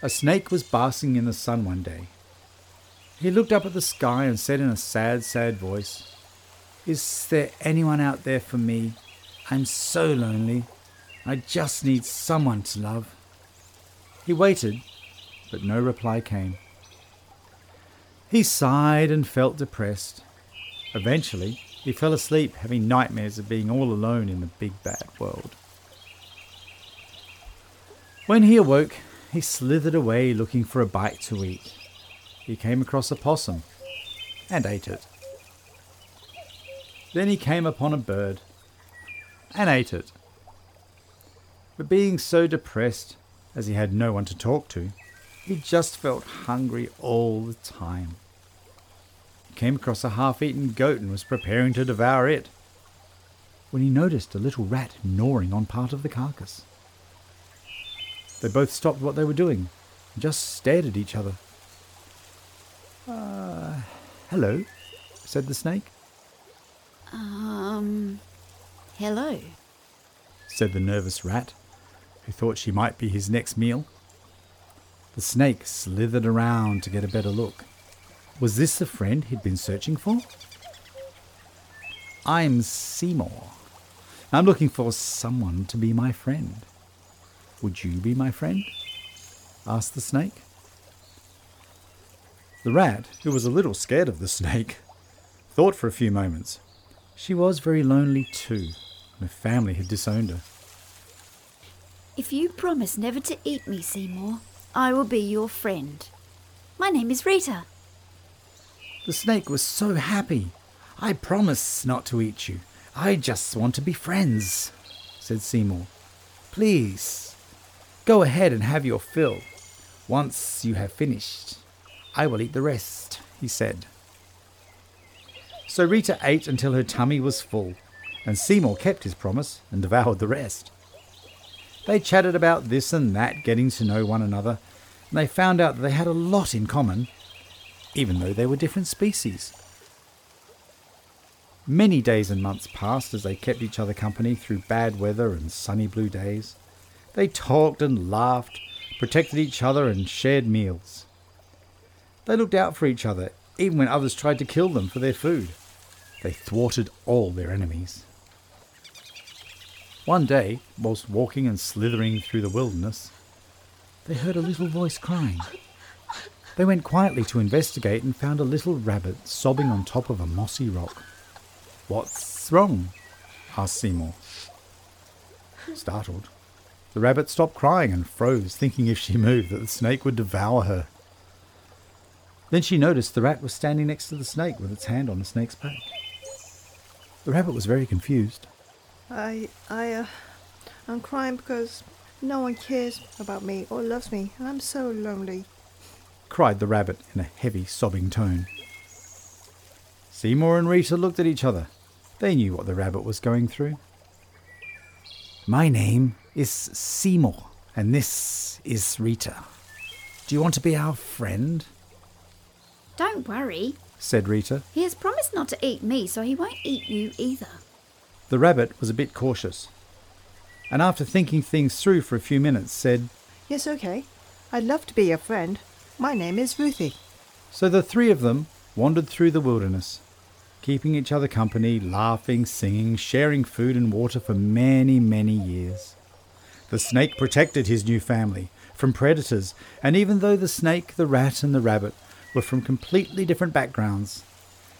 A snake was basking in the sun one day. He looked up at the sky and said in a sad, sad voice, Is there anyone out there for me? I'm so lonely. I just need someone to love. He waited, but no reply came. He sighed and felt depressed. Eventually, he fell asleep, having nightmares of being all alone in the big bad world. When he awoke, he slithered away looking for a bite to eat. He came across a possum and ate it. Then he came upon a bird and ate it. But being so depressed, as he had no one to talk to, he just felt hungry all the time. He came across a half eaten goat and was preparing to devour it when he noticed a little rat gnawing on part of the carcass. They both stopped what they were doing and just stared at each other. Uh, hello, said the snake. Um, hello, said the nervous rat, who thought she might be his next meal. The snake slithered around to get a better look. Was this the friend he'd been searching for? I'm Seymour. I'm looking for someone to be my friend. Would you be my friend? asked the snake. The rat, who was a little scared of the snake, thought for a few moments. She was very lonely too, and her family had disowned her. if you promise never to eat me, Seymour, I will be your friend. My name is Rita. The snake was so happy. I promise not to eat you. I just want to be friends, said Seymour. Please, go ahead and have your fill. Once you have finished, I will eat the rest, he said. So Rita ate until her tummy was full, and Seymour kept his promise and devoured the rest. They chatted about this and that, getting to know one another, and they found out that they had a lot in common, even though they were different species. Many days and months passed as they kept each other company through bad weather and sunny blue days. They talked and laughed, protected each other, and shared meals. They looked out for each other, even when others tried to kill them for their food. They thwarted all their enemies. One day, whilst walking and slithering through the wilderness, they heard a little voice crying. They went quietly to investigate and found a little rabbit sobbing on top of a mossy rock. What's wrong? asked Seymour. Startled, the rabbit stopped crying and froze, thinking if she moved that the snake would devour her. Then she noticed the rat was standing next to the snake with its hand on the snake's back. The rabbit was very confused. I, I, uh, I'm crying because no one cares about me or loves me. I'm so lonely. cried the rabbit in a heavy, sobbing tone. Seymour and Rita looked at each other. They knew what the rabbit was going through. My name is Seymour, and this is Rita. Do you want to be our friend? Don't worry. said Rita. He has promised not to eat me, so he won't eat you either. The rabbit was a bit cautious, and after thinking things through for a few minutes, said, Yes, okay. I'd love to be your friend. My name is Ruthie. So the three of them wandered through the wilderness, keeping each other company, laughing, singing, sharing food and water for many, many years. The snake protected his new family from predators, and even though the snake, the rat, and the rabbit were from completely different backgrounds,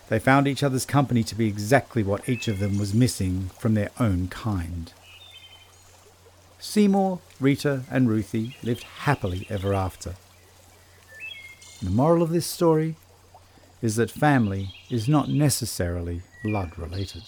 they found each other's company to be exactly what each of them was missing from their own kind. Seymour, Rita, and Ruthie lived happily ever after. The moral of this story is that family is not necessarily blood related.